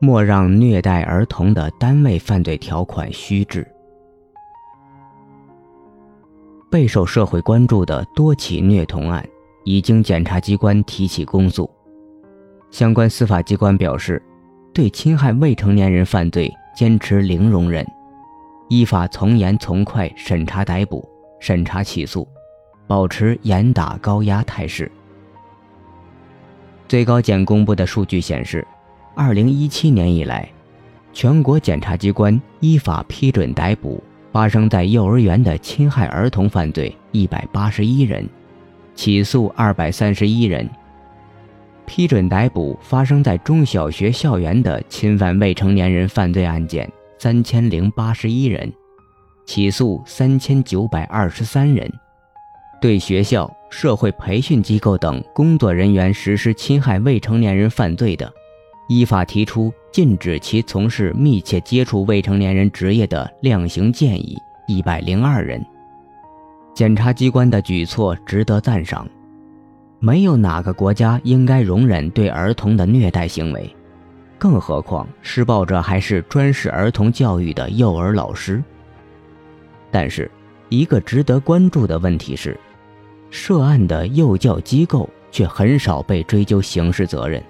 莫让虐待儿童的单位犯罪条款虚置。备受社会关注的多起虐童案，已经检察机关提起公诉。相关司法机关表示，对侵害未成年人犯罪坚持零容忍，依法从严从快审查逮捕、审查起诉，保持严打高压态势。最高检公布的数据显示，二零一七年以来，全国检察机关依法批准逮捕。发生在幼儿园的侵害儿童犯罪一百八十一人，起诉二百三十一人；批准逮捕发生在中小学校园的侵犯未成年人犯罪案件三千零八十一人，起诉三千九百二十三人；对学校、社会培训机构等工作人员实施侵害未成年人犯罪的，依法提出。禁止其从事密切接触未成年人职业的量刑建议一百零二人。检察机关的举措值得赞赏。没有哪个国家应该容忍对儿童的虐待行为，更何况施暴者还是专事儿童教育的幼儿老师。但是，一个值得关注的问题是，涉案的幼教机构却很少被追究刑事责任。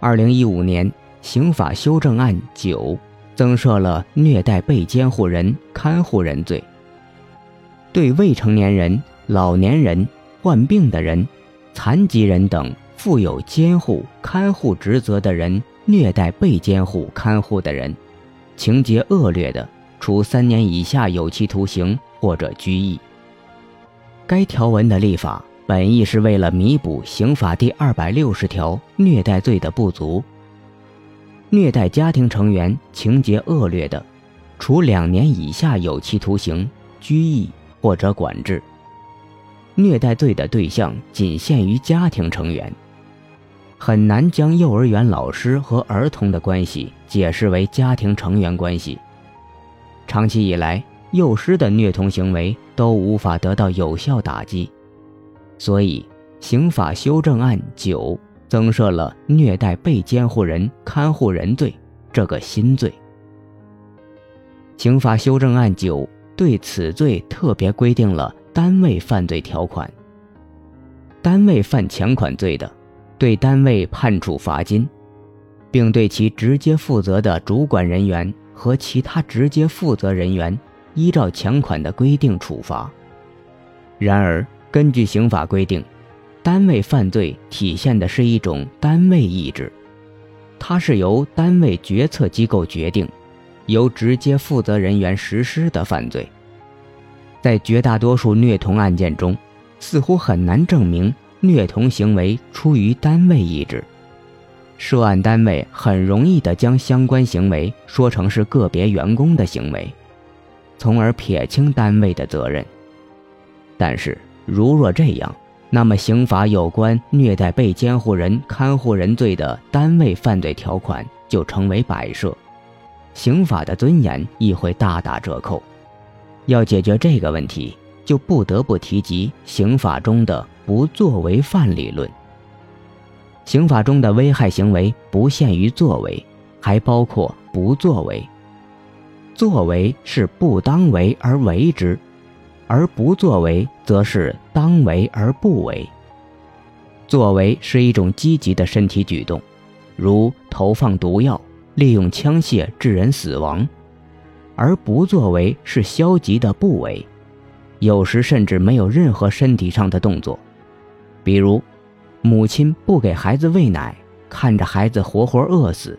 二零一五年刑法修正案九增设了虐待被监护人、看护人罪，对未成年人、老年人、患病的人、残疾人等负有监护、看护职责的人虐待被监护、看护的人，情节恶劣的，处三年以下有期徒刑或者拘役。该条文的立法。本意是为了弥补刑法第二百六十条虐待罪的不足。虐待家庭成员情节恶劣的，处两年以下有期徒刑、拘役或者管制。虐待罪的对象仅限于家庭成员，很难将幼儿园老师和儿童的关系解释为家庭成员关系。长期以来，幼师的虐童行为都无法得到有效打击。所以，刑法修正案九增设了虐待被监护人、看护人罪这个新罪。刑法修正案九对此罪特别规定了单位犯罪条款。单位犯强款罪的，对单位判处罚金，并对其直接负责的主管人员和其他直接负责人员依照强款的规定处罚。然而，根据刑法规定，单位犯罪体现的是一种单位意志，它是由单位决策机构决定，由直接负责人员实施的犯罪。在绝大多数虐童案件中，似乎很难证明虐童行为出于单位意志，涉案单位很容易地将相关行为说成是个别员工的行为，从而撇清单位的责任。但是，如若这样，那么刑法有关虐待被监护人、看护人罪的单位犯罪条款就成为摆设，刑法的尊严亦会大打折扣。要解决这个问题，就不得不提及刑法中的不作为犯理论。刑法中的危害行为不限于作为，还包括不作为。作为是不当为而为之。而不作为，则是当为而不为。作为是一种积极的身体举动，如投放毒药、利用枪械致人死亡；而不作为是消极的不为，有时甚至没有任何身体上的动作，比如母亲不给孩子喂奶，看着孩子活活饿死。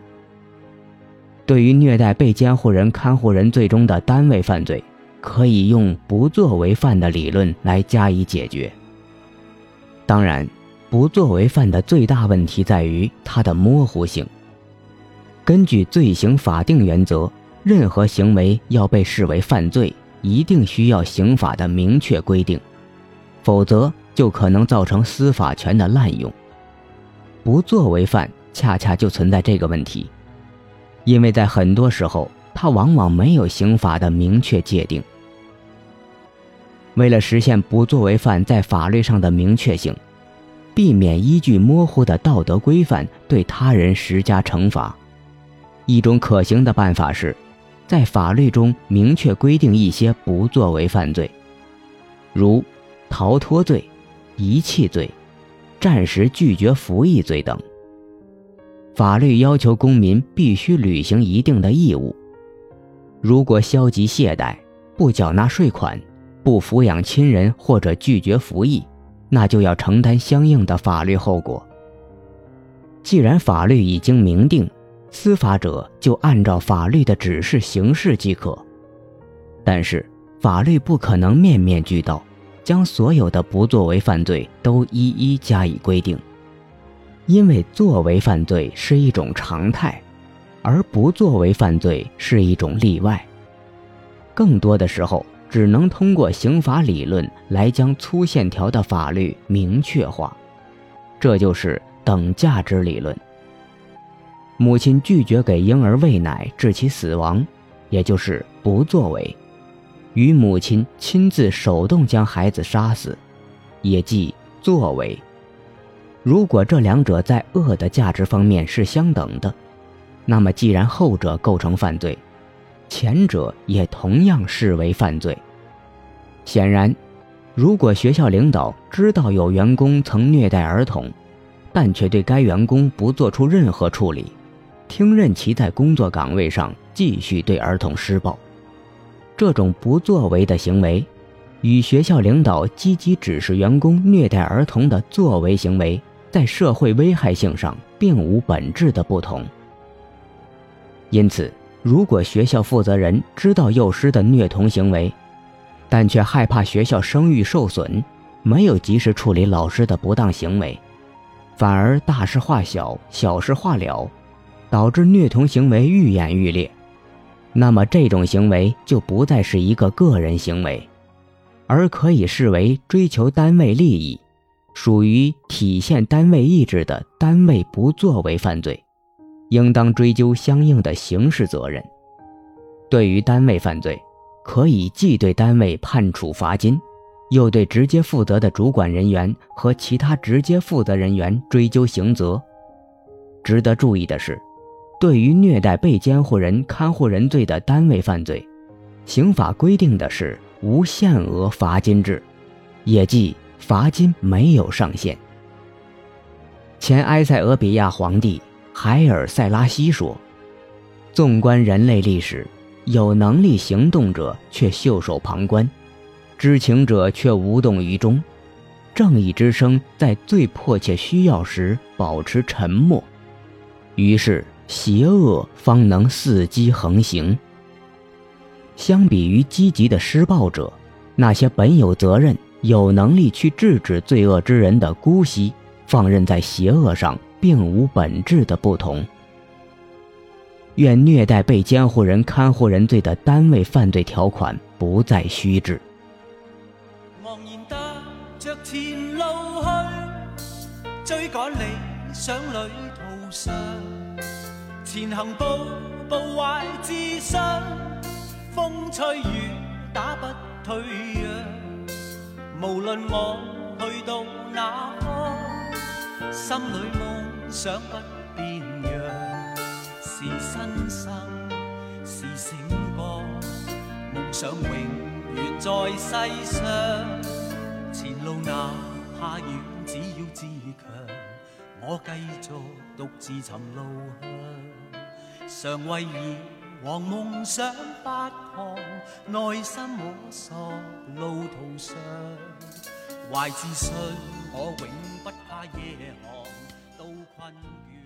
对于虐待被监护人、看护人最终的单位犯罪。可以用不作为犯的理论来加以解决。当然，不作为犯的最大问题在于它的模糊性。根据罪行法定原则，任何行为要被视为犯罪，一定需要刑法的明确规定，否则就可能造成司法权的滥用。不作为犯恰恰就存在这个问题，因为在很多时候，它往往没有刑法的明确界定。为了实现不作为犯在法律上的明确性，避免依据模糊的道德规范对他人施加惩罚，一种可行的办法是，在法律中明确规定一些不作为犯罪，如逃脱罪、遗弃罪、暂时拒绝服役罪等。法律要求公民必须履行一定的义务，如果消极懈怠、不缴纳税款、不抚养亲人或者拒绝服役，那就要承担相应的法律后果。既然法律已经明定，司法者就按照法律的指示行事即可。但是法律不可能面面俱到，将所有的不作为犯罪都一一加以规定。因为作为犯罪是一种常态，而不作为犯罪是一种例外。更多的时候，只能通过刑法理论来将粗线条的法律明确化，这就是等价值理论。母亲拒绝给婴儿喂奶致其死亡，也就是不作为；与母亲亲自手动将孩子杀死，也即作为。如果这两者在恶的价值方面是相等的，那么既然后者构成犯罪，前者也同样视为犯罪。显然，如果学校领导知道有员工曾虐待儿童，但却对该员工不做出任何处理，听任其在工作岗位上继续对儿童施暴，这种不作为的行为，与学校领导积极指示员工虐待儿童的作为行为。在社会危害性上并无本质的不同。因此，如果学校负责人知道幼师的虐童行为，但却害怕学校声誉受损，没有及时处理老师的不当行为，反而大事化小、小事化了，导致虐童行为愈演愈烈，那么这种行为就不再是一个个人行为，而可以视为追求单位利益。属于体现单位意志的单位不作为犯罪，应当追究相应的刑事责任。对于单位犯罪，可以既对单位判处罚金，又对直接负责的主管人员和其他直接负责人员追究刑责。值得注意的是，对于虐待被监护人、看护人罪的单位犯罪，刑法规定的是无限额罚金制，也即。罚金没有上限。前埃塞俄比亚皇帝海尔塞拉西说：“纵观人类历史，有能力行动者却袖手旁观，知情者却无动于衷，正义之声在最迫切需要时保持沉默，于是邪恶方能伺机横行。相比于积极的施暴者，那些本有责任。”有能力去制止罪恶之人的姑息，放任在邪恶上，并无本质的不同。愿虐待被监护人、看护人罪的单位犯罪条款不再虚掷。茫然踏着前路去，追赶理想旅途上，前行步步怀自信，风吹雨打不退让。无论我去到哪方，心里梦想不变样。是新生，是醒觉，梦想永远在世上。前路哪怕远，只要自强，我继续独自寻路向。常为以往梦想发狂，内心摸索路途上。怀自信，我永不怕夜寒。Anh